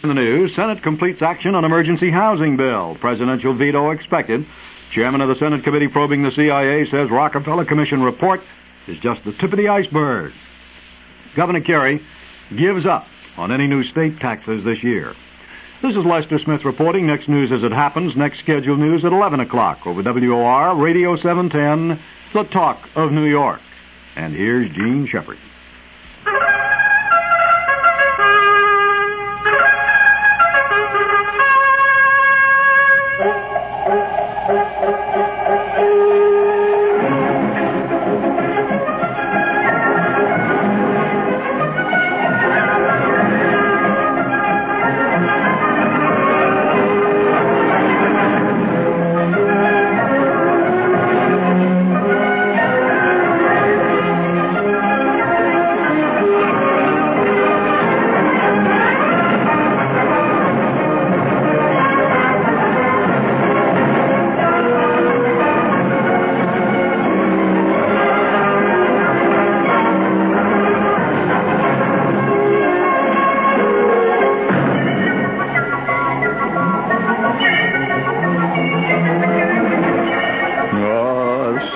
In the news, Senate completes action on emergency housing bill. Presidential veto expected. Chairman of the Senate committee probing the CIA says Rockefeller Commission report is just the tip of the iceberg. Governor Carey gives up on any new state taxes this year. This is Lester Smith reporting. Next news as it happens. Next scheduled news at 11 o'clock over WOR Radio 710, The Talk of New York. And here's Jean Shepherd.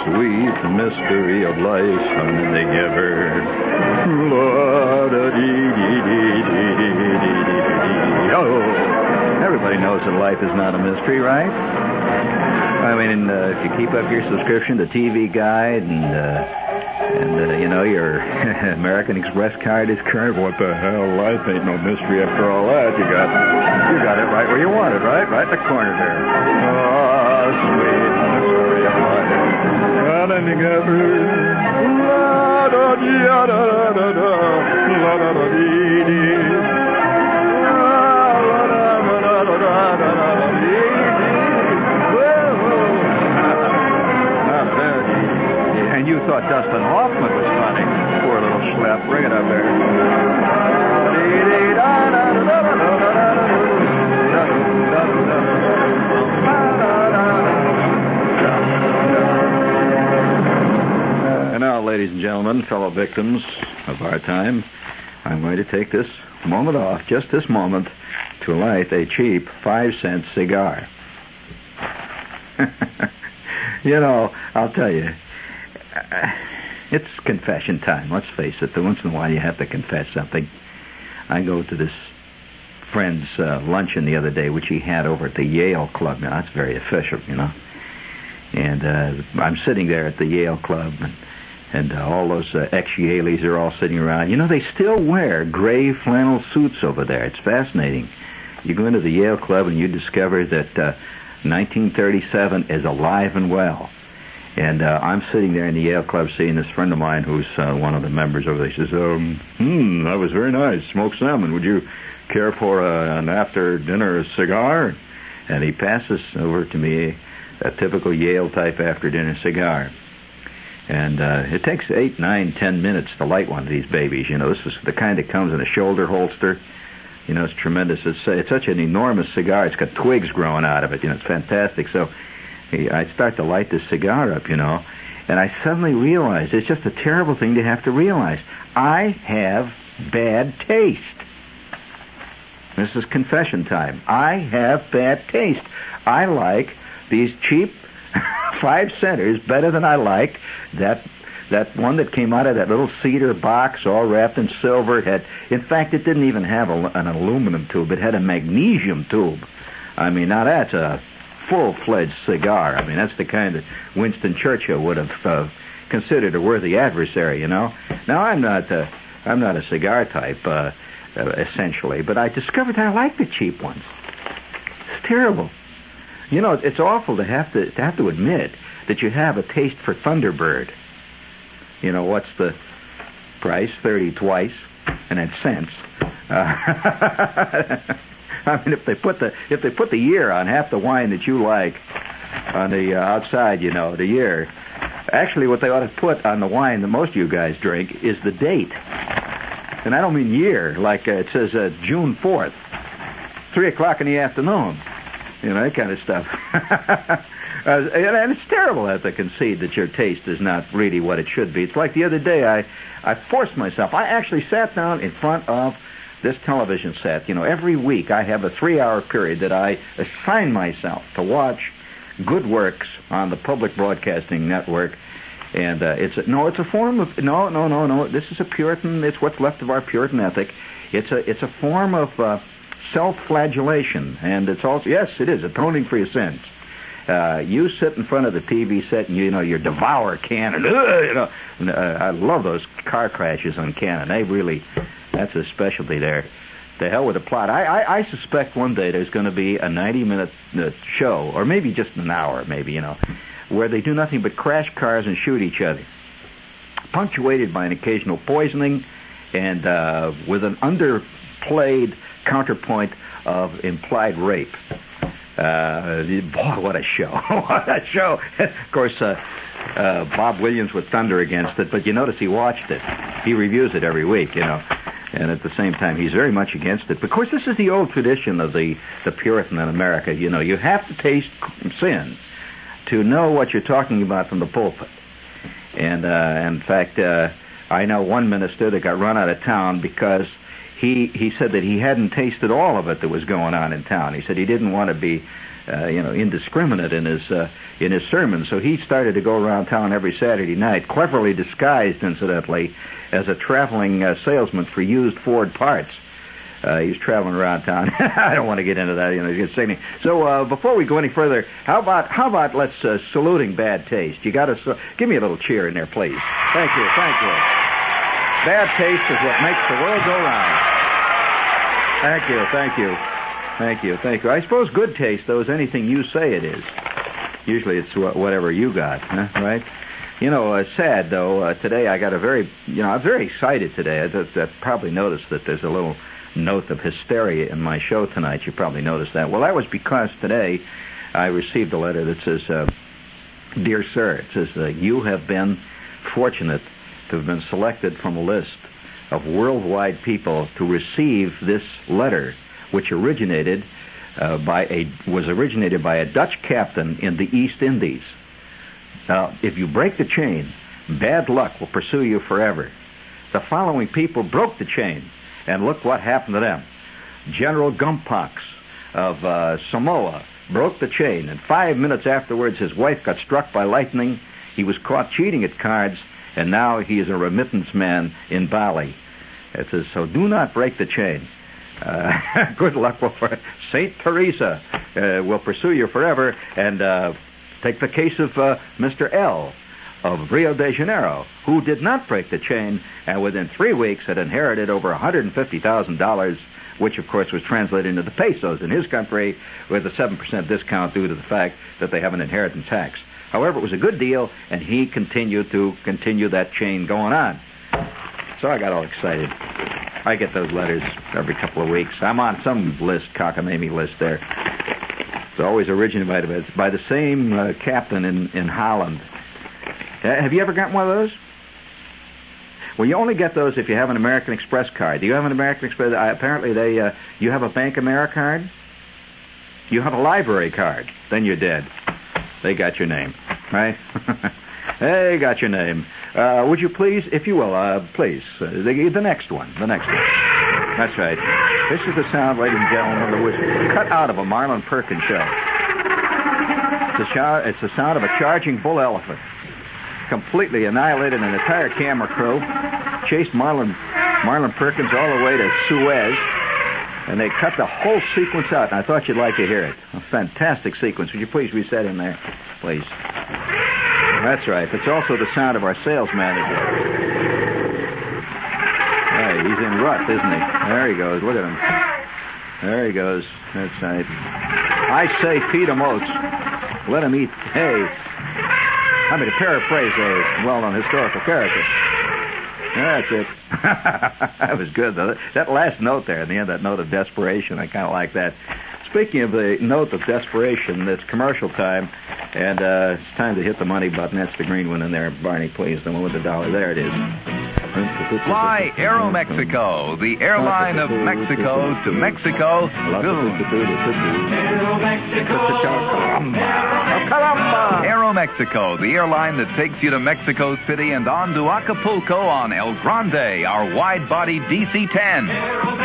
Sweet mystery of life the giver. Oh, everybody knows that life is not a mystery, right? I mean, uh, if you keep up your subscription to TV Guide and uh, and uh, you know your American Express card is current, what the hell? Life ain't no mystery after all that. You got you got it right where you want it, right? Right in the corner there. Oh, sweet running la da da da da da la da da dee dee And you thought Dustin Hoffman was funny. Poor little schlep. Bring it up there. And now, ladies and gentlemen, fellow victims of our time, I'm going to take this moment off, just this moment, to light a cheap five cent cigar. you know, I'll tell you, uh, it's confession time. Let's face it. The once in a while, you have to confess something. I go to this friend's uh, luncheon the other day, which he had over at the Yale Club. Now, that's very official, you know. And uh, I'm sitting there at the Yale Club, and, and uh, all those uh, ex-Yaleys are all sitting around. You know, they still wear gray flannel suits over there. It's fascinating. You go into the Yale Club, and you discover that uh, 1937 is alive and well. And uh, I'm sitting there in the Yale Club seeing this friend of mine who's uh, one of the members over there. He says, um, hmm, that was very nice. Smoked salmon. Would you care for uh, an after dinner cigar? And he passes over to me a typical Yale type after dinner cigar. And uh, it takes eight, nine, ten minutes to light one of these babies. You know, this is the kind that comes in a shoulder holster. You know, it's tremendous. It's, it's such an enormous cigar. It's got twigs growing out of it. You know, it's fantastic. So I start to light this cigar up, you know, and I suddenly realize it's just a terrible thing to have to realize. I have bad taste. This is confession time. I have bad taste. I like these cheap five centers better than I like that that one that came out of that little cedar box all wrapped in silver. Had, in fact, it didn't even have a, an aluminum tube. It had a magnesium tube. I mean, now that's a full-fledged cigar. I mean, that's the kind that Winston Churchill would have uh, considered a worthy adversary. You know. Now I'm not. Uh, I'm not a cigar type, uh, uh, essentially, but I discovered that I like the cheap ones. It's terrible. You know, it's awful to have to, to have to admit that you have a taste for Thunderbird. You know, what's the price? Thirty twice, and then cents. Uh, I mean, if they put the if they put the year on half the wine that you like on the uh, outside, you know, the year. Actually, what they ought to put on the wine that most of you guys drink is the date. And I don't mean year, like uh, it says uh, June 4th, 3 o'clock in the afternoon. You know, that kind of stuff. uh, and, it's terrible to have to concede that your taste is not really what it should be. It's like the other day, I, I forced myself. I actually sat down in front of this television set, you know, every week I have a three-hour period that I assign myself to watch good works on the public broadcasting network. And uh, it's a, no, it's a form of no, no, no, no. This is a Puritan. It's what's left of our Puritan ethic. It's a it's a form of uh, self-flagellation, and it's also yes, it is atoning for your sins. Uh, you sit in front of the TV set and you know you devour Cannon. you know, and, uh, I love those car crashes on Cannon. They really, that's a specialty there. The hell with the plot. I, I, I suspect one day there's going to be a 90-minute uh, show, or maybe just an hour, maybe you know, where they do nothing but crash cars and shoot each other, punctuated by an occasional poisoning, and uh, with an underplayed counterpoint of implied rape. Uh, boy, what a show! what a show! of course, uh, uh, Bob Williams would thunder against it, but you notice he watched it. He reviews it every week, you know. And at the same time, he's very much against it. Of course, this is the old tradition of the, the Puritan in America. You know, you have to taste sin to know what you're talking about from the pulpit. And uh, in fact, uh, I know one minister that got run out of town because he he said that he hadn't tasted all of it that was going on in town. He said he didn't want to be, uh, you know, indiscriminate in his uh, in his sermon. So he started to go around town every Saturday night, cleverly disguised, incidentally, as a traveling uh, salesman for used Ford parts. Uh, he's traveling around town. I don't want to get into that. You know, he's saying. So uh, before we go any further, how about how about let's uh, saluting bad taste? You got to uh, give me a little cheer in there, please. Thank you, thank you. Bad taste is what makes the world go round. Thank you, thank you, thank you, thank you. I suppose good taste, though, is anything you say it is. Usually, it's whatever you got, huh? right? You know, uh, sad though. Uh, today I got a very, you know, I'm very excited today. I, just, I probably noticed that there's a little note of hysteria in my show tonight. You probably noticed that. Well, that was because today I received a letter that says, uh, "Dear Sir," it says, uh, "You have been fortunate to have been selected from a list of worldwide people to receive this letter, which originated uh, by a was originated by a Dutch captain in the East Indies. Now, if you break the chain, bad luck will pursue you forever. The following people broke the chain, and look what happened to them. General Gumpox of uh, Samoa broke the chain, and five minutes afterwards, his wife got struck by lightning. He was caught cheating at cards, and now he is a remittance man in Bali. It says, so do not break the chain. Uh, good luck Saint Teresa uh, will pursue you forever. And uh, take the case of uh, Mr. L of Rio de Janeiro, who did not break the chain, and within three weeks had inherited over $150,000, which of course was translated into the pesos in his country, with a 7% discount due to the fact that they have an inheritance tax. However, it was a good deal, and he continued to continue that chain going on. So I got all excited. I get those letters every couple of weeks. I'm on some list, cockamamie list there. It's always originated by the, by the same uh, captain in, in Holland. Uh, have you ever gotten one of those? Well, you only get those if you have an American Express card. Do you have an American Express? Uh, apparently, they uh, you have a Bank America card. You have a library card. Then you're dead. They got your name, right? they got your name. Uh, would you please, if you will, uh, please, uh, the, the next one, the next one. That's right. This is the sound, ladies and gentlemen, that was cut out of a Marlon Perkins show. It's the, char- it's the sound of a charging bull elephant. Completely annihilated an entire camera crew. Chased Marlon, Marlin Perkins all the way to Suez. And they cut the whole sequence out, and I thought you'd like to hear it. A fantastic sequence. Would you please reset in there, please? That's right. It's also the sound of our sales manager. Hey, he's in rut, isn't he? There he goes. Look at him. There he goes. That's right. I say feed him oats. Let him eat hay. I mean, to paraphrase a well-known historical character. That's it. that was good, though. That last note there, in the end, that note of desperation, I kind of like that. Speaking of the note of desperation, it's commercial time, and uh, it's time to hit the money button. That's the green one in there, Barney, please. The one with the dollar. There it is. Fly Aeromexico, the airline of Mexico to Mexico soon. Aeromexico, the airline that takes you to Mexico City and on to Acapulco on El Grande, our wide-body DC-10.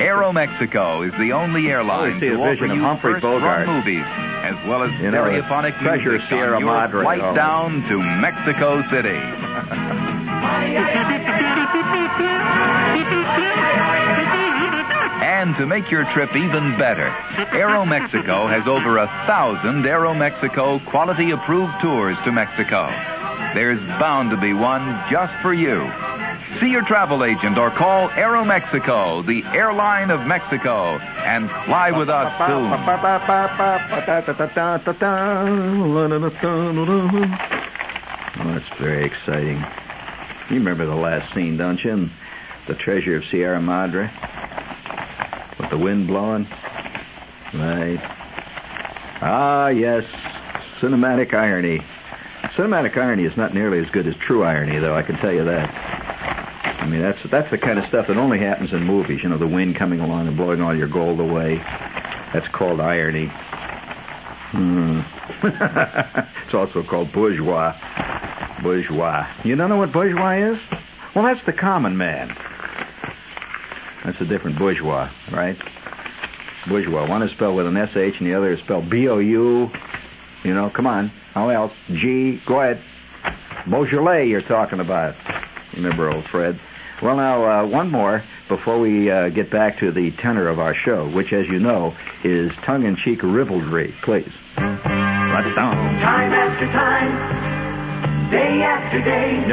Aeromexico is the only airline Oh, to offer vision of you Humphrey Bogart. movies, as well as You know, stereophonic Treasure music Sierra on your Madre. flight Oh. down to Mexico City. And to make your trip even better, Aeromexico has over a thousand Aeromexico quality approved tours to Mexico. There's bound to be one just for you. See your travel agent or call Aeromexico, the airline of Mexico, and fly with us soon. Oh, that's very exciting. You remember the last scene, don't you? In the treasure of Sierra Madre? With the wind blowing? Right. Ah, yes. Cinematic irony. Cinematic irony is not nearly as good as true irony, though, I can tell you that. I mean, that's that's the kind of stuff that only happens in movies. You know, the wind coming along and blowing all your gold away. That's called irony. Hmm. it's also called bourgeois. Bourgeois. You don't know what bourgeois is? Well, that's the common man. That's a different bourgeois, right? Bourgeois. One is spelled with an SH and the other is spelled B-O-U. You know, come on. How else? G. Go ahead. Beaujolais you're talking about. Remember old Fred? Well, now, uh, one more before we uh, get back to the tenor of our show, which, as you know, is tongue-in-cheek ribaldry. Please. Time after time, day after day,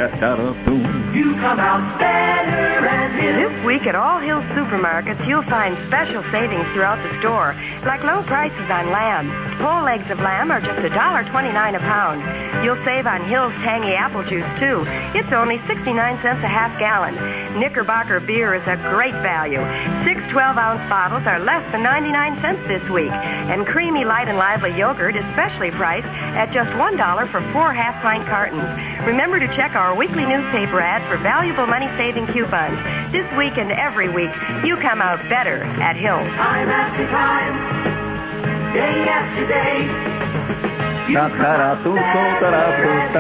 you come out better and This week at all Hills supermarkets, you'll find special savings throughout the store, like low prices on lamb. Whole legs of lamb are just $1.29 a pound. You'll save on Hills tangy apple juice, too. It's only 69 cents a half gallon. Knickerbocker beer is a great value. Six 12-ounce bottles are less than 99 cents this week. And creamy, light, and lively yogurt is specially priced at just $1 for four half-pint cartons. Remember to check our weekly newspaper ad for valuable money-saving coupons. This week and every week, you come out better at Hills. time after time, day after day. You come out better and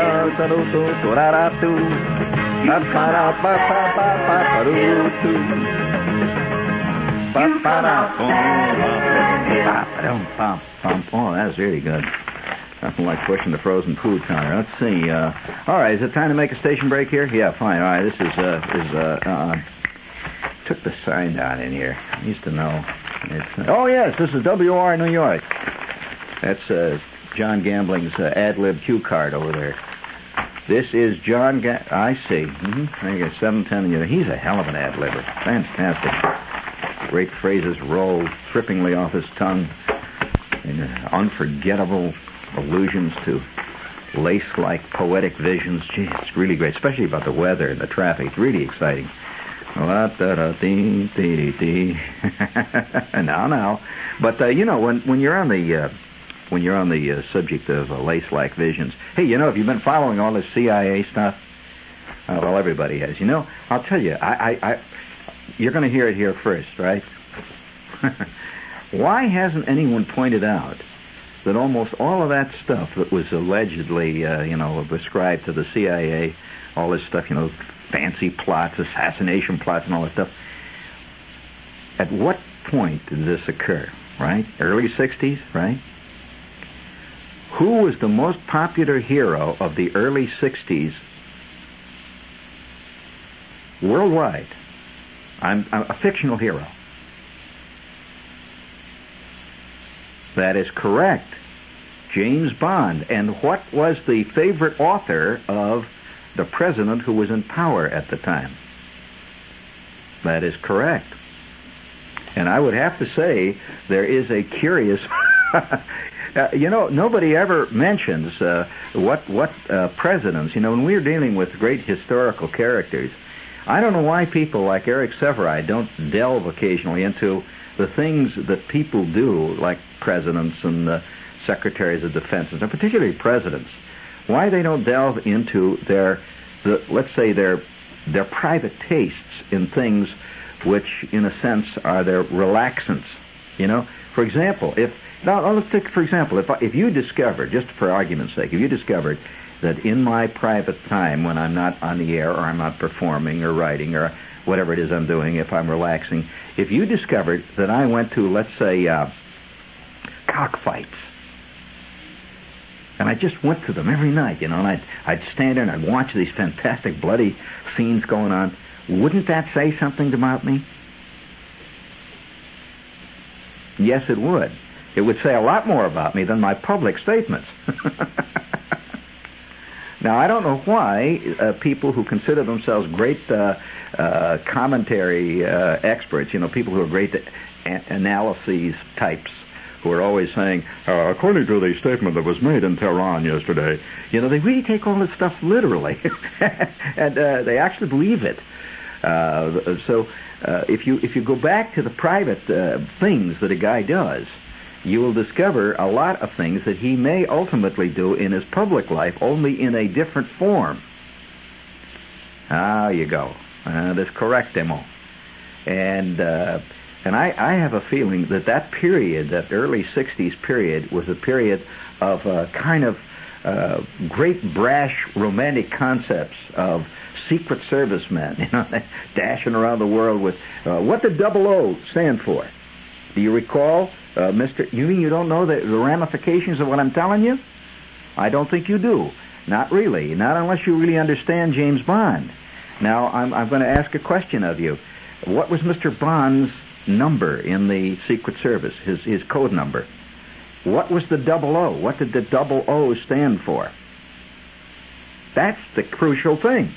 Oh, that's really good. Nothing like pushing the frozen food counter. Let's see. Uh, all right, is it time to make a station break here? Yeah, fine. All right, this is uh, is uh, uh, took the sign down in here. I used to know. It's, uh, oh yes, this is WR New York. That's uh, John Gambling's uh, ad lib cue card over there. This is John. Ga- I see. Mm-hmm. There you go. Seven ten. He's a hell of an ad libber. Fantastic. Great phrases roll trippingly off his tongue. Uh, unforgettable allusions to lace-like poetic visions. Gee, it's really great, especially about the weather and the traffic. It's really exciting. Now, now, but uh, you know when when you're on the uh, when you're on the uh, subject of uh, lace-like visions, hey, you know, if you've been following all this CIA stuff, uh, well, everybody has. You know, I'll tell you, I, I, I you're going to hear it here first, right? Why hasn't anyone pointed out that almost all of that stuff that was allegedly, uh, you know, ascribed to the CIA, all this stuff, you know, fancy plots, assassination plots, and all that stuff. At what point did this occur? Right, early '60s, right? Who was the most popular hero of the early '60s worldwide? I'm, I'm a fictional hero. That is correct. James Bond. And what was the favorite author of the president who was in power at the time? That is correct. And I would have to say there is a curious. Uh, you know, nobody ever mentions uh, what what uh, presidents. You know, when we're dealing with great historical characters, I don't know why people like Eric Sevareid don't delve occasionally into the things that people do, like presidents and uh, secretaries of defense, and particularly presidents. Why they don't delve into their, the, let's say their their private tastes in things which, in a sense, are their relaxants. You know, for example, if now let's take for example, if if you discovered, just for argument's sake, if you discovered that in my private time, when I'm not on the air or I'm not performing or writing or whatever it is I'm doing, if I'm relaxing, if you discovered that I went to, let's say, uh, cockfights, and I just went to them every night, you know, and I'd, I'd stand there and I'd watch these fantastic bloody scenes going on, wouldn't that say something about me? Yes, it would. It would say a lot more about me than my public statements. now, I don't know why uh, people who consider themselves great uh, uh, commentary uh, experts, you know, people who are great a- analyses types, who are always saying, uh, according to the statement that was made in Tehran yesterday, you know, they really take all this stuff literally, and uh, they actually believe it. Uh, so uh, if you if you go back to the private uh, things that a guy does, you will discover a lot of things that he may ultimately do in his public life, only in a different form. Ah, you go. Uh, that's correct, Demo. And uh, and I, I have a feeling that that period, that early '60s period, was a period of uh, kind of uh, great brash romantic concepts of Secret Service men, you know, dashing around the world with uh, what did double O stand for? Do you recall, uh, Mister? You mean you don't know the, the ramifications of what I'm telling you? I don't think you do. Not really. Not unless you really understand James Bond. Now, I'm, I'm going to ask a question of you. What was Mr. Bond's number in the Secret Service? His his code number. What was the double O? What did the double O stand for? That's the crucial thing.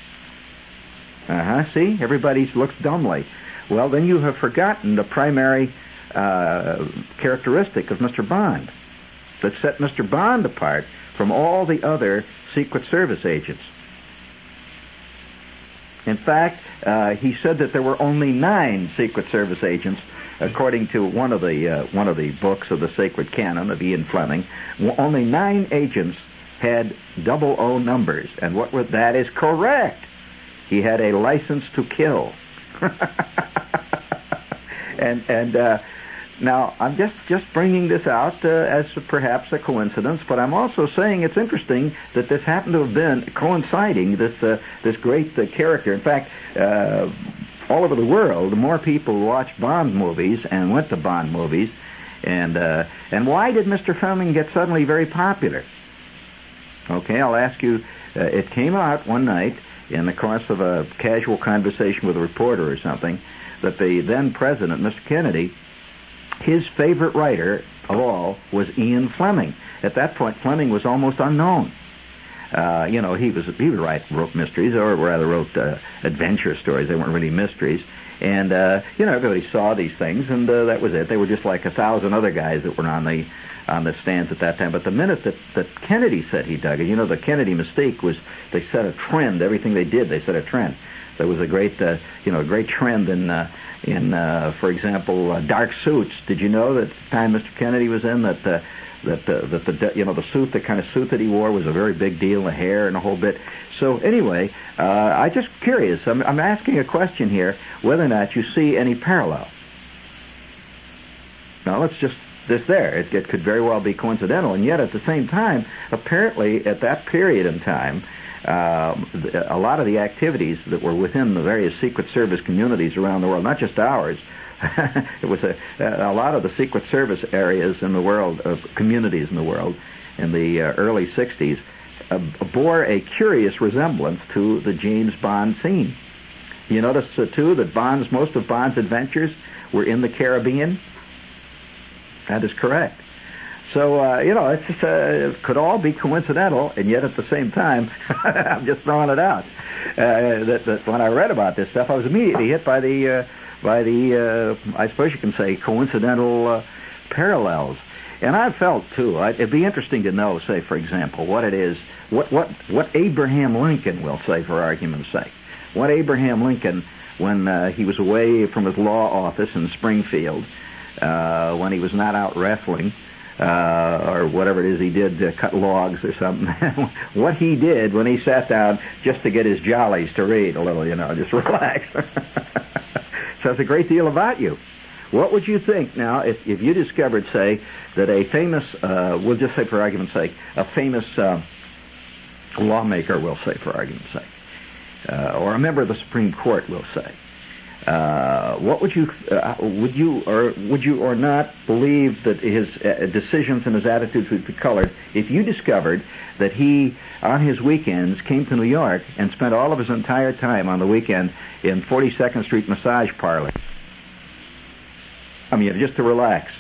Uh huh. See, everybody looks dumbly. Well, then you have forgotten the primary uh, characteristic of Mr. Bond that set Mr. Bond apart from all the other Secret Service agents. In fact, uh, he said that there were only nine Secret Service agents, according to one of the uh, one of the books of the Sacred Canon of Ian Fleming. Only nine agents had double O numbers, and what was that is correct. He had a license to kill. and and uh, now I'm just just bringing this out uh, as perhaps a coincidence, but I'm also saying it's interesting that this happened to have been coinciding this uh, this great uh, character. In fact. Uh, all over the world, more people watched Bond movies and went to Bond movies, and uh, and why did Mr. Fleming get suddenly very popular? Okay, I'll ask you. Uh, it came out one night in the course of a casual conversation with a reporter or something that the then president, Mr. Kennedy, his favorite writer of all was Ian Fleming. At that point, Fleming was almost unknown. Uh, you know, he was he would write wrote mysteries, or rather wrote uh, adventure stories. They weren't really mysteries. And uh, you know, everybody saw these things, and uh, that was it. They were just like a thousand other guys that were on the on the stands at that time. But the minute that, that Kennedy said he dug it, you know, the Kennedy mistake was they set a trend. Everything they did, they set a trend. There was a great, uh, you know, a great trend in, uh, in, uh, for example, uh, dark suits. Did you know that the time Mr. Kennedy was in that, uh, that, uh, that the, you know, the suit, the kind of suit that he wore was a very big deal, the hair and a whole bit. So anyway, uh, I just curious. I'm, I'm asking a question here, whether or not you see any parallel. Now let's just this there. It, it could very well be coincidental, and yet at the same time, apparently at that period in time, um, a lot of the activities that were within the various Secret Service communities around the world, not just ours, it was a, a lot of the Secret Service areas in the world, uh, communities in the world, in the uh, early 60s, uh, bore a curious resemblance to the James Bond scene. You notice, uh, too, that Bond's, most of Bond's adventures were in the Caribbean. That is correct. So uh, you know, it's just, uh, it could all be coincidental, and yet at the same time, I'm just throwing it out. Uh, that, that when I read about this stuff, I was immediately hit by the uh, by the uh, I suppose you can say coincidental uh, parallels. And I felt too. It'd be interesting to know, say, for example, what it is, what what what Abraham Lincoln will say, for argument's sake, what Abraham Lincoln, when uh, he was away from his law office in Springfield, uh, when he was not out wrestling, uh, or whatever it is he did to cut logs or something. what he did when he sat down just to get his jollies to read a little, you know, just relax. Says a great deal about you. What would you think now if, if you discovered, say, that a famous, uh, we'll just say for argument's sake, a famous uh, lawmaker will say, for argument's sake, uh, or a member of the Supreme Court we'll say, uh, what would you uh, would you or would you or not believe that his uh, decisions and his attitudes would be colored if you discovered that he on his weekends came to New York and spent all of his entire time on the weekend in 42nd Street massage parlor? I mean, just to relax.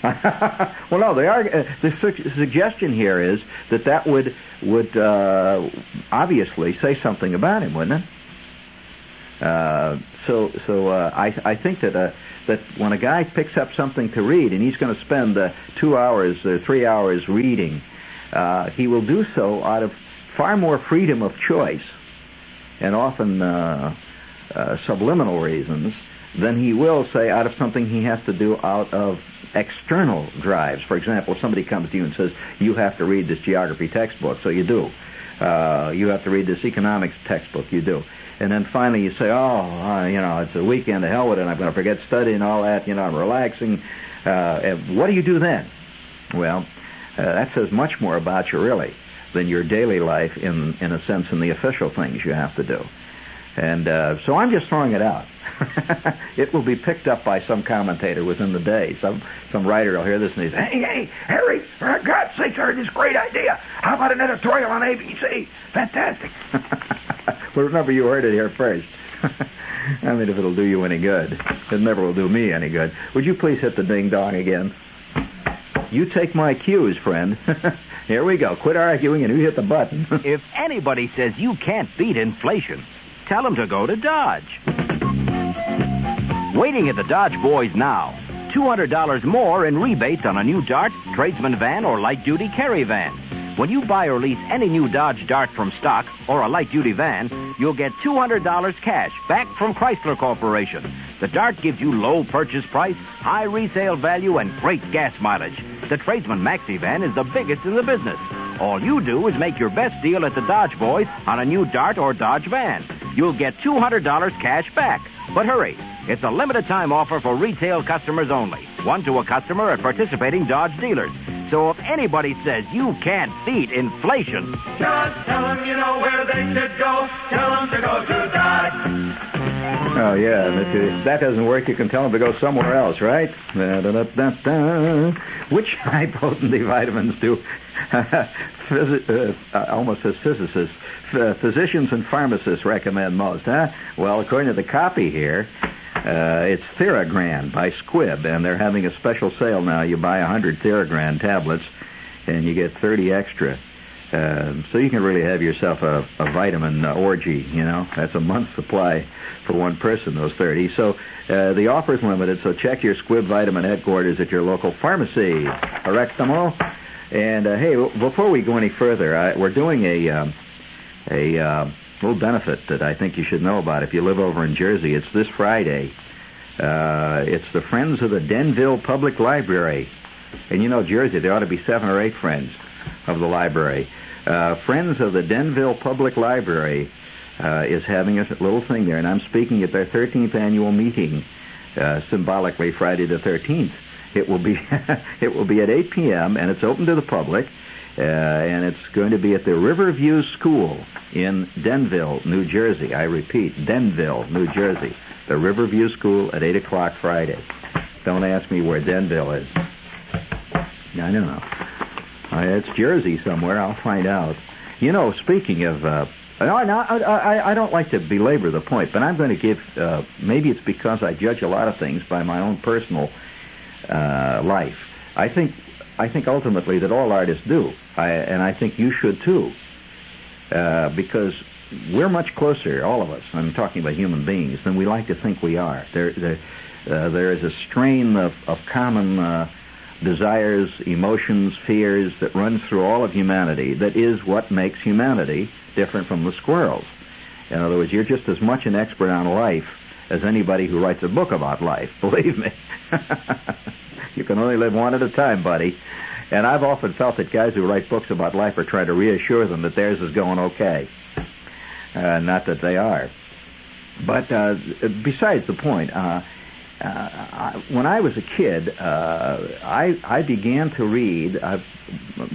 well, no, they are. Uh, the su- suggestion here is that that would would uh, obviously say something about him, wouldn't it? Uh, so, so uh, I I think that uh, that when a guy picks up something to read and he's going to spend uh, two hours or three hours reading, uh, he will do so out of far more freedom of choice, and often uh, uh, subliminal reasons than he will say out of something he has to do out of external drives. For example, if somebody comes to you and says, you have to read this geography textbook, so you do. Uh, you have to read this economics textbook, you do. And then finally you say, oh, uh, you know, it's a weekend, to hell with it, I'm going to forget studying and all that, you know, I'm relaxing. Uh, what do you do then? Well, uh, that says much more about you, really, than your daily life in, in a sense in the official things you have to do. And uh, so I'm just throwing it out. it will be picked up by some commentator within the day. Some some writer will hear this and he say, "Hey, hey, Harry, for God's sake, I heard this great idea. How about an editorial on ABC? Fantastic." well, remember, you heard it here first. I mean, if it'll do you any good, it never will do me any good. Would you please hit the ding dong again? You take my cues, friend. here we go. Quit arguing and you hit the button. if anybody says you can't beat inflation, tell them to go to Dodge. Waiting at the Dodge Boys now. $200 more in rebates on a new Dart, tradesman van, or light duty carry van. When you buy or lease any new Dodge Dart from stock or a light duty van, you'll get $200 cash back from Chrysler Corporation. The Dart gives you low purchase price, high resale value, and great gas mileage. The Tradesman Maxi van is the biggest in the business. All you do is make your best deal at the Dodge Boys on a new Dart or Dodge van. You'll get $200 cash back. But hurry, it's a limited time offer for retail customers only. One to a customer at participating Dodge dealers. So if anybody says you can't beat inflation, just tell them you know where they should go. Tell them to go to Dodge. Oh yeah, and if that doesn't work, you can tell them to go somewhere else, right? Da-da-da-da-da. Which high potency vitamins do Physi- uh, almost as physicists, uh, physicians and pharmacists recommend most, huh? Well, according to the copy here, uh, it's Theragran by Squibb, and they're having a special sale now. You buy 100 Theragran tablets, and you get 30 extra. Uh, so you can really have yourself a, a vitamin uh, orgy, you know. That's a month's supply for one person, those 30. So uh, the offer is limited, so check your Squibb Vitamin headquarters at your local pharmacy. Correctamo? And uh, hey, before we go any further, I, we're doing a um, a uh, little benefit that I think you should know about. If you live over in Jersey, it's this Friday. Uh, it's the Friends of the Denville Public Library, and you know Jersey, there ought to be seven or eight friends of the library. Uh, Friends of the Denville Public Library uh, is having a little thing there, and I'm speaking at their 13th annual meeting, uh, symbolically Friday the 13th. It will be it will be at 8 p.m. and it's open to the public, uh, and it's going to be at the Riverview School in Denville, New Jersey. I repeat, Denville, New Jersey. The Riverview School at 8 o'clock Friday. Don't ask me where Denville is. I don't know. Uh, it's Jersey somewhere. I'll find out. You know, speaking of uh, I, I, I don't like to belabor the point, but I'm going to give. Uh, maybe it's because I judge a lot of things by my own personal uh, life. I think, I think ultimately that all artists do, I, and I think you should too, uh, because we're much closer, all of us. I'm talking about human beings than we like to think we are. There, there, uh, there is a strain of, of common uh, desires, emotions, fears that runs through all of humanity. That is what makes humanity different from the squirrels. In other words, you're just as much an expert on life as anybody who writes a book about life. Believe me. you can only live one at a time, buddy. And I've often felt that guys who write books about life are trying to reassure them that theirs is going okay. Uh, not that they are. But uh, besides the point, uh, uh, I, when I was a kid, uh, I I began to read. I'm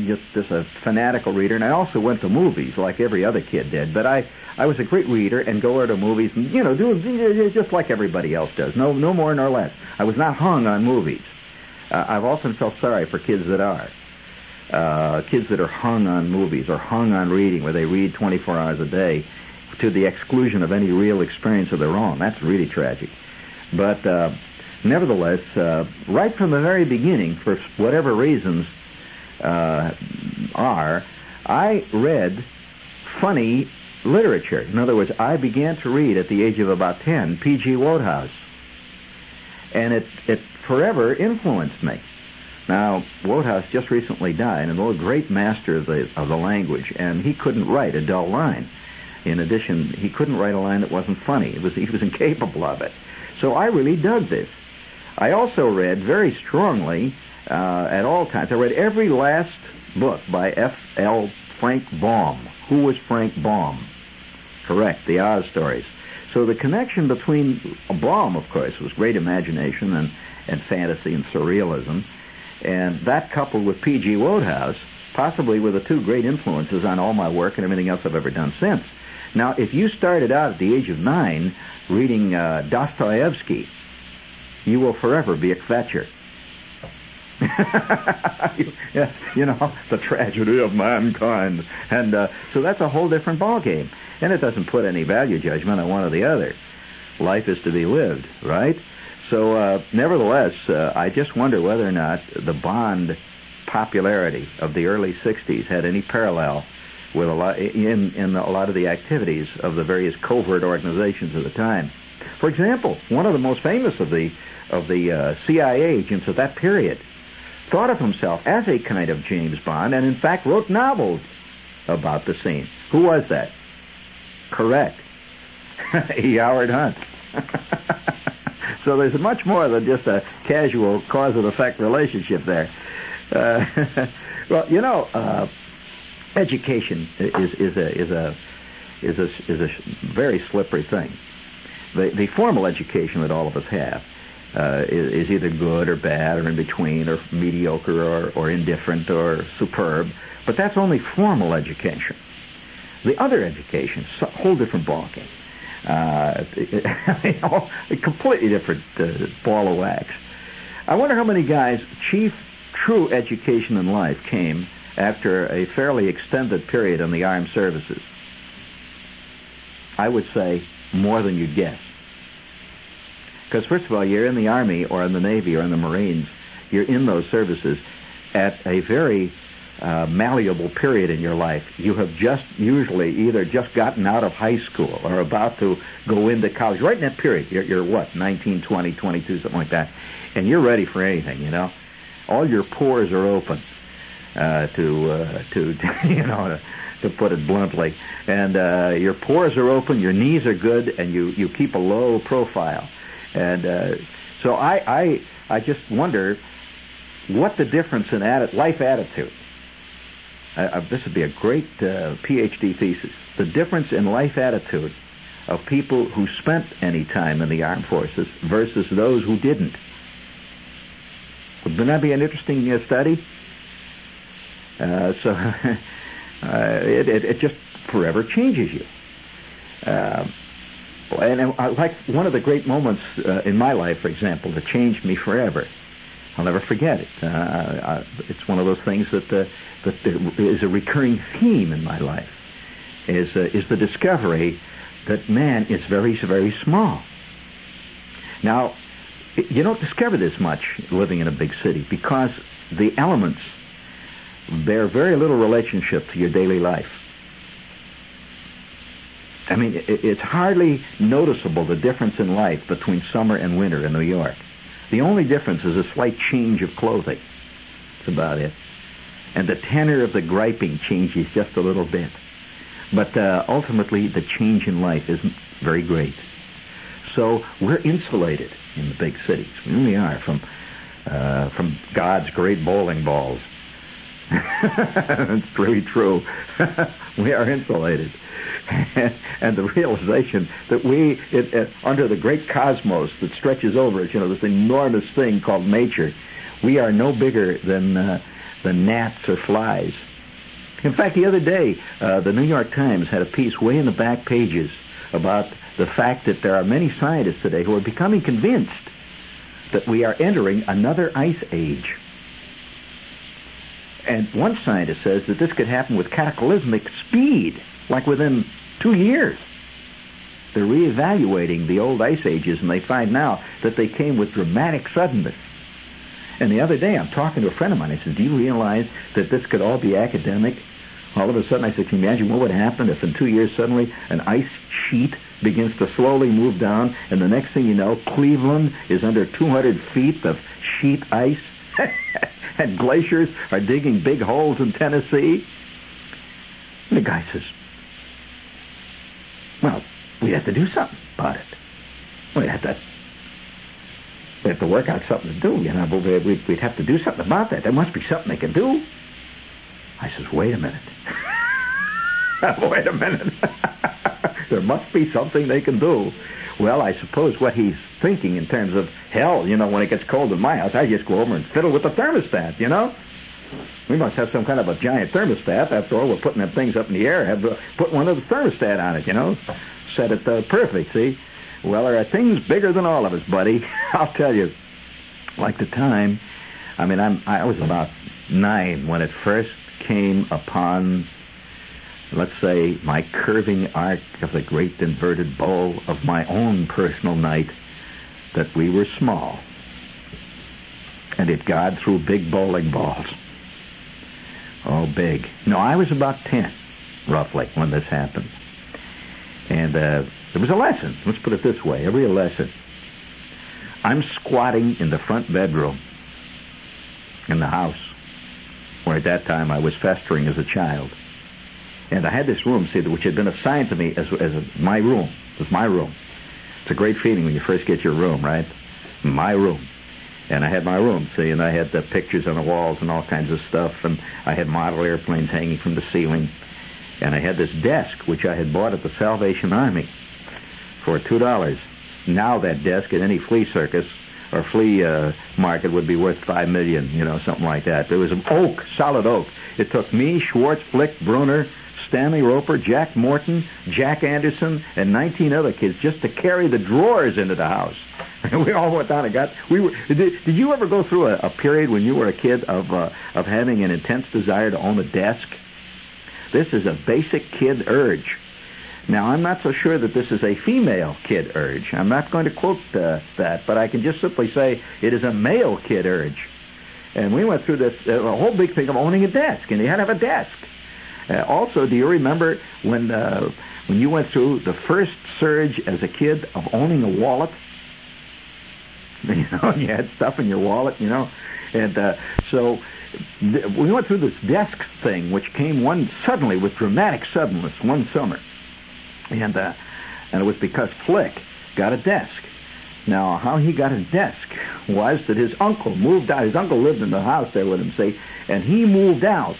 just, just a fanatical reader, and I also went to movies like every other kid did. But I I was a great reader and go to movies, and you know, do just like everybody else does. No no more nor less. I was not hung on movies. I've often felt sorry for kids that are. Uh, kids that are hung on movies or hung on reading, where they read 24 hours a day, to the exclusion of any real experience of their own. That's really tragic. But uh, nevertheless, uh, right from the very beginning, for whatever reasons uh, are, I read funny literature. In other words, I began to read at the age of about 10 P.G. Wodehouse. And it, it forever influenced me. Now, Wodehouse just recently died, and was a great master of the, of the language, and he couldn't write a dull line. In addition, he couldn't write a line that wasn't funny. It was, he was incapable of it. So I really dug this. I also read very strongly uh, at all times. I read every last book by F. L. Frank Baum. Who was Frank Baum? Correct, the Oz stories. So the connection between Baum, of course, was great imagination and, and fantasy and surrealism, and that coupled with P.G. Wodehouse possibly were the two great influences on all my work and everything else I've ever done since. Now, if you started out at the age of nine reading uh, Dostoevsky, you will forever be a kvetcher. you, you know, the tragedy of mankind. And uh, so that's a whole different ballgame. And it doesn't put any value judgment on one or the other. Life is to be lived, right? So, uh, nevertheless, uh, I just wonder whether or not the Bond popularity of the early 60s had any parallel with a lot in in a lot of the activities of the various covert organizations of the time. For example, one of the most famous of the of the uh, CIA agents of that period thought of himself as a kind of James Bond, and in fact wrote novels about the scene. Who was that? Correct, E. Howard Hunt. so there's much more than just a casual cause and effect relationship there. Uh, well, you know. Uh, education is is a is a is a is a very slippery thing. The the formal education that all of us have uh, is, is either good or bad or in between or mediocre or, or indifferent or superb, but that's only formal education. The other education is a whole different ballgame. Uh, a completely different uh, ball of wax. I wonder how many guys' chief true education in life came after a fairly extended period in the armed services. I would say more than you'd guess. Because first of all, you're in the Army or in the Navy or in the Marines. You're in those services at a very uh, malleable period in your life. You have just usually either just gotten out of high school or about to go into college. Right in that period, you're, you're what, 19, 20, 22, something like that. And you're ready for anything, you know. All your pores are open uh, to, uh, to, you know to, to put it bluntly. And uh, your pores are open, your knees are good, and you you keep a low profile. And uh, so I I I just wonder what the difference in atti- life attitude. This would be a great uh, PhD thesis. The difference in life attitude of people who spent any time in the armed forces versus those who didn't. Wouldn't that be an interesting uh, study? Uh, so uh, it, it, it, just forever changes you. Uh, and like one of the great moments in my life, for example, that changed me forever. I'll never forget it. Uh, it's one of those things that that is a recurring theme in my life. Is is the discovery that man is very very small. Now, you don't discover this much living in a big city because the elements bear very little relationship to your daily life. I mean, it's hardly noticeable the difference in life between summer and winter in New York. The only difference is a slight change of clothing. That's about it. And the tenor of the griping changes just a little bit. But uh, ultimately, the change in life isn't very great. So we're insulated in the big cities. We really are from uh, from God's great bowling balls. it's really true. we are insulated. and the realization that we, it, it, under the great cosmos that stretches over us, you know, this enormous thing called nature, we are no bigger than uh, gnats or flies. In fact, the other day, uh, the New York Times had a piece way in the back pages about the fact that there are many scientists today who are becoming convinced that we are entering another ice age. And one scientist says that this could happen with cataclysmic speed, like within two years. They're reevaluating the old ice ages, and they find now that they came with dramatic suddenness. And the other day, I'm talking to a friend of mine. I said, "Do you realize that this could all be academic?" All of a sudden, I said, "Can you imagine what would happen if in two years suddenly an ice sheet begins to slowly move down, and the next thing you know, Cleveland is under 200 feet of sheet ice, and glaciers are digging big holes in Tennessee?" And the guy says, "Well, we have to do something about it. We have to we have to work out something to do, you know, but we'd, we'd have to do something about that. There must be something they can do. I says, wait a minute. wait a minute. there must be something they can do. Well, I suppose what he's thinking in terms of hell, you know, when it gets cold in my house, I just go over and fiddle with the thermostat, you know? We must have some kind of a giant thermostat. After all, we're putting them things up in the air. Have to put one of the thermostat on it, you know? Set it uh, perfect, see? Well, there are things bigger than all of us, buddy. I'll tell you. Like the time, I mean, I'm, I was about nine when it first came upon, let's say, my curving arc of the great inverted bowl of my own personal night that we were small. And it God threw big bowling balls. Oh, big. No, I was about 10, roughly, when this happened. And uh, there was a lesson. Let's put it this way. Every lesson. I'm squatting in the front bedroom in the house where at that time I was festering as a child. And I had this room, see, which had been assigned to me as, as a, my room. It was my room. It's a great feeling when you first get your room, right? My room. And I had my room, see, and I had the pictures on the walls and all kinds of stuff, and I had model airplanes hanging from the ceiling. And I had this desk, which I had bought at the Salvation Army for two dollars. Now that desk at any flea circus or flea uh, market would be worth five million, you know, something like that. It was an oak, solid oak. It took me, Schwartz, Flick, Bruner, Stanley Roper, Jack Morton, Jack Anderson, and 19 other kids just to carry the drawers into the house. We all went down and got. We were. Did, did you ever go through a, a period when you were a kid of uh, of having an intense desire to own a desk? This is a basic kid urge. Now, I'm not so sure that this is a female kid urge. I'm not going to quote uh, that, but I can just simply say it is a male kid urge. And we went through this uh, whole big thing of owning a desk, and you had to have a desk. Uh, also, do you remember when uh, when you went through the first surge as a kid of owning a wallet? You know, you had stuff in your wallet, you know, and uh, so th- we went through this desk thing, which came one suddenly with dramatic suddenness one summer and uh, and it was because Flick got a desk. Now, how he got a desk was that his uncle moved out. His uncle lived in the house there with him, see, and he moved out.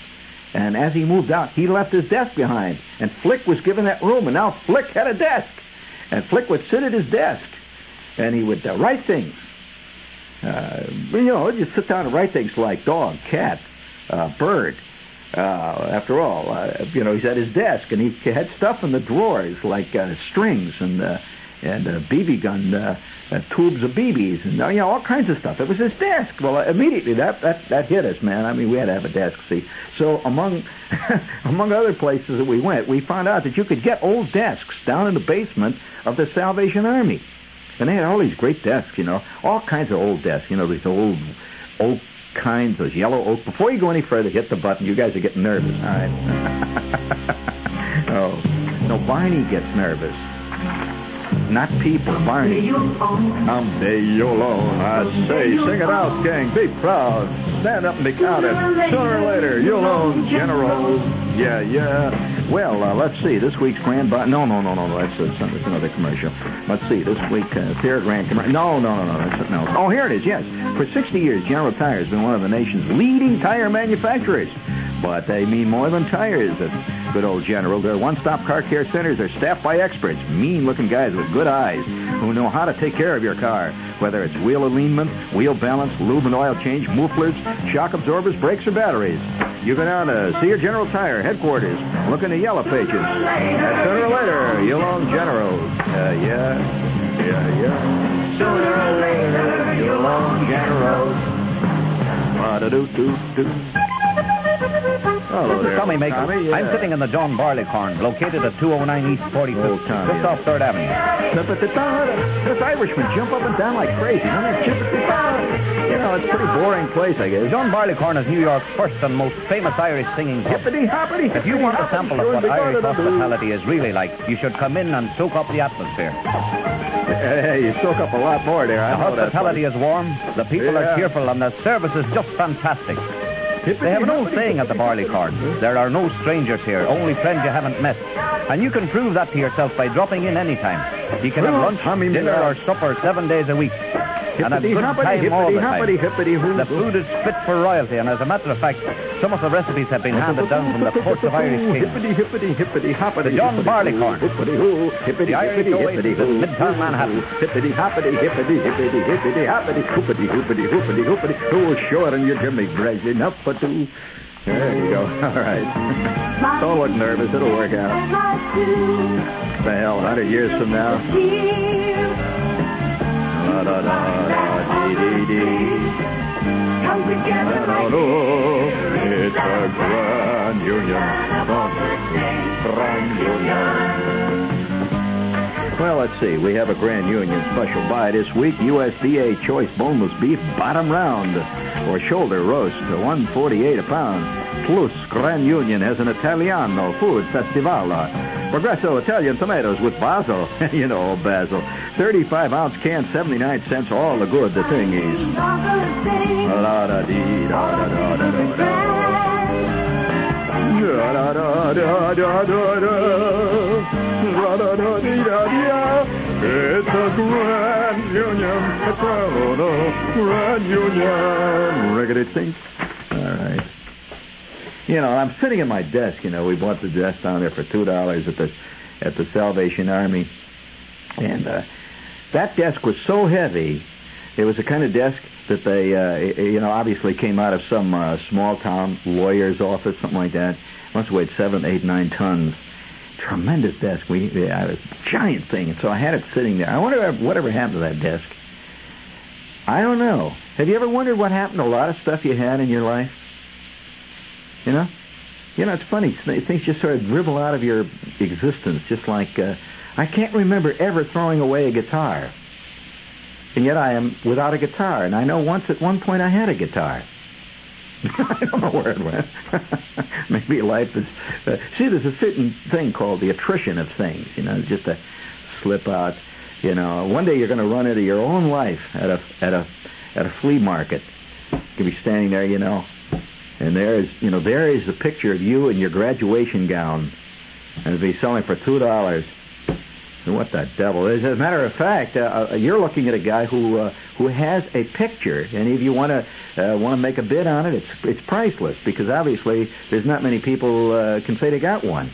And as he moved out, he left his desk behind. And Flick was given that room, and now Flick had a desk. And Flick would sit at his desk, and he would uh, write things. Uh, you know, just sit down and write things like dog, cat, uh, bird, uh, after all, uh, you know, he's at his desk and he had stuff in the drawers like uh, strings and and uh, BB gun uh, uh, tubes of BBs and uh, you know all kinds of stuff. It was his desk. Well, uh, immediately that that that hit us, man. I mean, we had to have a desk. See, so among among other places that we went, we found out that you could get old desks down in the basement of the Salvation Army, and they had all these great desks. You know, all kinds of old desks. You know, these old oak kinds, those yellow oak. Before you go any further, hit the button. You guys are getting nervous. All right. oh, no, Barney gets nervous. Not people, Barney. Someday you'll own. I say, sing it out, gang. Be proud. Stand up and be counted. Sooner or later, you'll own General. Yeah, yeah. Well, uh, let's see. This week's Grand Bar. No, no, no, no. That's, uh, that's another commercial. Let's see. This week, uh, third Grand commercial. No, no, no, no. That's something else. Oh, here it is. Yes. For 60 years, General Tire has been one of the nation's leading tire manufacturers. But they mean more than tires at good old General. Their one-stop car care centers are staffed by experts, mean-looking guys with good eyes who know how to take care of your car. Whether it's wheel alignment, wheel balance, lube and oil change, mufflers, shock absorbers, brakes, or batteries. You can go down to See Your General Tire headquarters. Look in the yellow pages. Sooner or later, you'll own General. Uh, yeah, yeah, yeah. Sooner or later, you'll own General. Ba-da-doo-doo-doo. Oh, Hello there. Tommy Makem. Tommy, yeah. I'm sitting in the John Barleycorn, located at 209 East 45th, Oh, Tommy, just off 3rd Avenue. This Irishman jump up and down like crazy. I mean, chip-a-dee-ba. You know, it's a pretty boring place, I guess. John Barleycorn is New York's first and most famous Irish singing hoppity. If you want a sample of what Irish hospitality. hospitality is really like, you should come in and soak up the atmosphere. Hey, you soak up a lot more there. I The hospitality is warm, the people Yeah. are cheerful, and the service is just fantastic. They have an old saying at the Barleycorn. There are no strangers here, only friends you haven't met. And you can prove that to yourself by dropping in anytime. You can have lunch, dinner, uh, or supper seven days a week. And a Hippity good hoppity, time all hippity the time. hoppity, hippity hoo. The food is fit for royalty, and as a matter of fact, some of the recipes have been handed down from the courts of Irish kings. Hippity hippity hippity hoppity. The John hippity Barleycorn. hoo, Hippity hoo, hippity The Irish hippity Oasis hippity in hoo. Midtown Manhattan. Hippity hoppity hippity hippity hippity hoppity hoopity hoopity hoopity hoopity. Oh, sure, and you give me bread enough for two. There you go. All right. Don't look nervous. It'll work out. The hell, 100 years from now. Da da da dee dee. Come together like it's a grand union. Grand union. Well, let's see. We have a Grand Union special buy this week. USDA choice boneless beef bottom round or shoulder roast to 148 a pound. Plus, Grand Union has an Italiano food festival. Progresso Italian tomatoes with basil. you know, basil. 35 ounce can, 79 cents. All the good the thing is. Da da da da da da da. Da da da da da da da. Da da da a grand union, a grand, union. Riggedy sink. All right. You know, I'm sitting at my desk. You know, we bought the desk down there for two dollars at the at the Salvation Army, and uh, that desk was so heavy. It was the kind of desk that they, uh, you know, obviously came out of some uh, small town lawyer's office, something like that. Must have weighed seven, eight, nine tons. Tremendous desk. We, was a giant thing. And so I had it sitting there. I wonder whatever happened to that desk. I don't know. Have you ever wondered what happened to a lot of stuff you had in your life? You know? You know, it's funny. Things just sort of dribble out of your existence, just like uh, I can't remember ever throwing away a guitar. And yet I am without a guitar. And I know once at one point I had a guitar. I don't know where it went. Maybe life is. Uh, see, there's a certain thing called the attrition of things. You know, just a slip out. You know, one day you're going to run into your own life at a at a at a flea market. You could be standing there, you know, and there is, you know, there is a picture of you in your graduation gown, and it'll be selling for two dollars. What the devil? Is? As a matter of fact, uh, uh, you're looking at a guy who uh, who has a picture, and if you want to uh, want to make a bid on it, it's it's priceless because obviously there's not many people uh, can say they got one.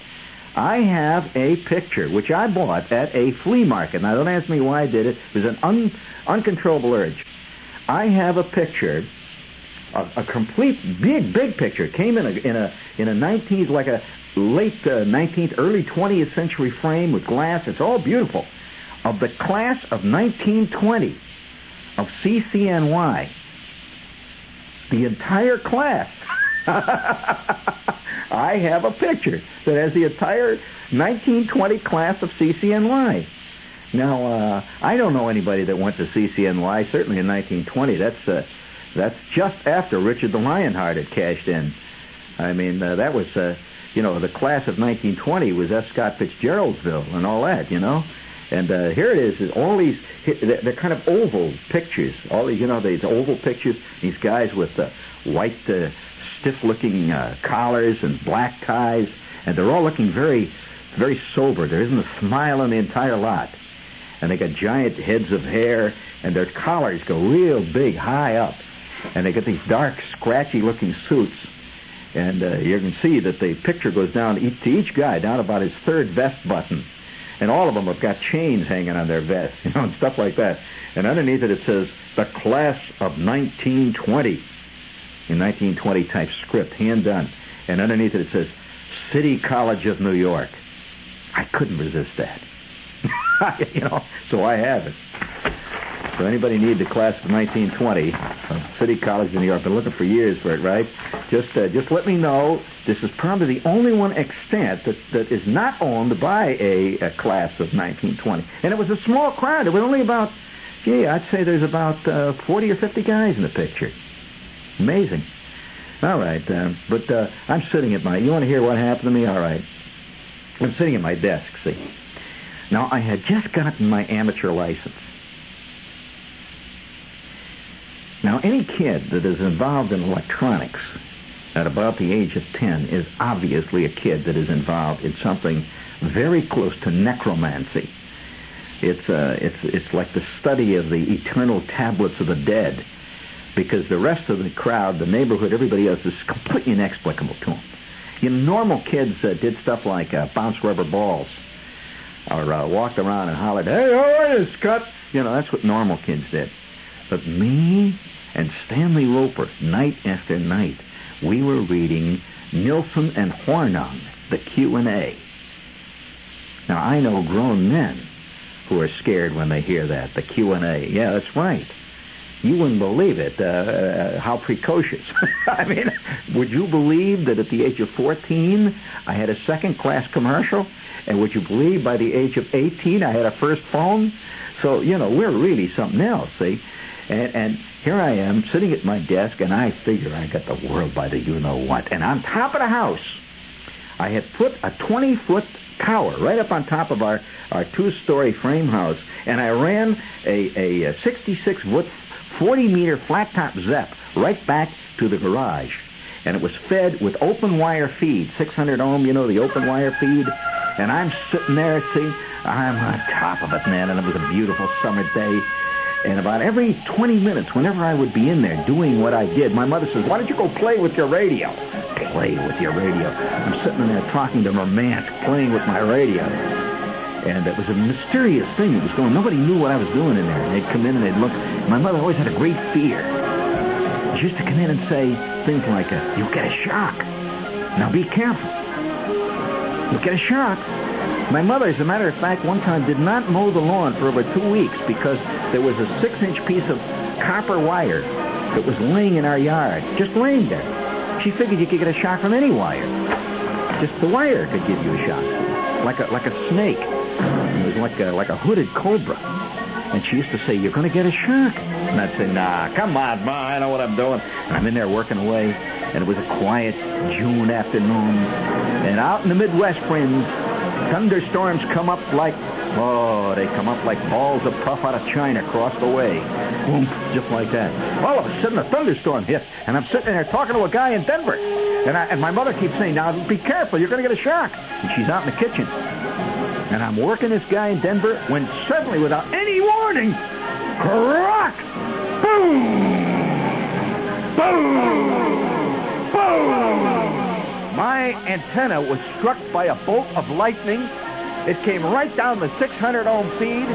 I have a picture which I bought at a flea market. Now don't ask me why I did it. It was an un, uncontrollable urge. I have a picture a, a complete big big picture. Came in a in a in a 19th like a late uh, 19th early 20th century frame with glass. It's all beautiful. Of the class of 1920 of CCNY the entire class I have a picture that has the entire 1920 class of CCNY now uh, I don't know anybody that went to CCNY certainly in 1920 that's uh, that's just after Richard the Lionheart had cashed in. I mean, uh, that was, uh, you know, the class of 1920 was F. Scott Fitzgeraldsville and all that, you know. And uh, here it is, all these, they're kind of oval pictures. All these, you know, these oval pictures, these guys with uh, white, uh, stiff-looking uh, collars and black ties, and they're all looking very, very sober. There isn't a smile on the entire lot. And they got giant heads of hair, and their collars go real big, high up and they get these dark, scratchy-looking suits, and uh, you can see that the picture goes down to each guy down about his third vest button, and all of them have got chains hanging on their vests, you know, and stuff like that. And underneath it, it says the class of 1920 in 1920 type script, hand done. And underneath it, it says City College of New York. I couldn't resist that. you know, so I have it. So anybody need the class of 1920, uh, City College in New York? Been looking for years for it, right? Just, uh, just let me know. This is probably the only one extant that, that is not owned by a, a class of 1920. And it was a small crowd. It was only about, gee, I'd say there's about uh, 40 or 50 guys in the picture. Amazing. All right, uh, but uh, I'm sitting at my. You want to hear what happened to me? All right. I'm sitting at my desk. See. Now I had just gotten my amateur license. Now any kid that is involved in electronics at about the age of 10 is obviously a kid that is involved in something very close to necromancy. It's uh, it's it's like the study of the eternal tablets of the dead because the rest of the crowd, the neighborhood, everybody else is completely inexplicable to them. You know, normal kids uh, did stuff like uh, bounce rubber balls or uh, walked around and hollered, "Hey, how are you, Scott?" You know, that's what normal kids did. But me and Stanley Roper, night after night, we were reading Nilson and Hornung, the Q and A. Now I know grown men who are scared when they hear that, the Q and A. Yeah, that's right you wouldn't believe it, uh, uh, how precocious. I mean, would you believe that at the age of 14, I had a second class commercial? And would you believe by the age of 18, I had a first phone? So, you know, we're really something else, see? And, and here I am sitting at my desk, and I figure I got the world by the you know what. And on top of the house, I had put a 20 foot tower right up on top of our, our two story frame house, and I ran a, a 66 foot 40 meter flat top Zepp right back to the garage. And it was fed with open wire feed, 600 ohm, you know, the open wire feed. And I'm sitting there, see, I'm on top of it, man, and it was a beautiful summer day. And about every 20 minutes, whenever I would be in there doing what I did, my mother says, Why don't you go play with your radio? Play with your radio. I'm sitting in there talking to Romance, playing with my radio. And it was a mysterious thing that was going. Nobody knew what I was doing in there. And they'd come in and they'd look. My mother always had a great fear. She used to come in and say things like, "You'll get a shock. Now be careful. You'll get a shock." My mother, as a matter of fact, one time did not mow the lawn for over two weeks because there was a six-inch piece of copper wire that was laying in our yard, just laying there. She figured you could get a shock from any wire. Just the wire could give you a shock, like a like a snake. It was like a, like a hooded cobra. And she used to say, You're going to get a shock. And I'd say, Nah, come on, Ma, I know what I'm doing. And I'm in there working away, and it was a quiet June afternoon. And out in the Midwest, friends, thunderstorms come up like, oh, they come up like balls of puff out of China across the way. Boom, just like that. All of a sudden, a thunderstorm hit, and I'm sitting there talking to a guy in Denver. And, I, and my mother keeps saying, Now, be careful, you're going to get a shock. And she's out in the kitchen. And I'm working this guy in Denver when suddenly, without any warning, crack! Boom! Boom! Boom! My antenna was struck by a bolt of lightning. It came right down the 600 ohm feed,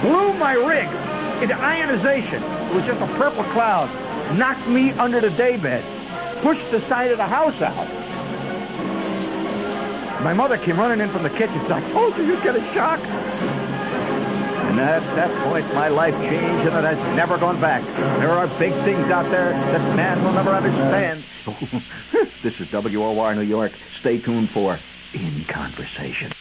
blew my rig into ionization. It was just a purple cloud. Knocked me under the daybed, pushed the side of the house out. My mother came running in from the kitchen. I told oh, you you'd get a shock. And at that point, my life changed, and it has never gone back. There are big things out there that man will never understand. this is WOR New York. Stay tuned for In Conversation.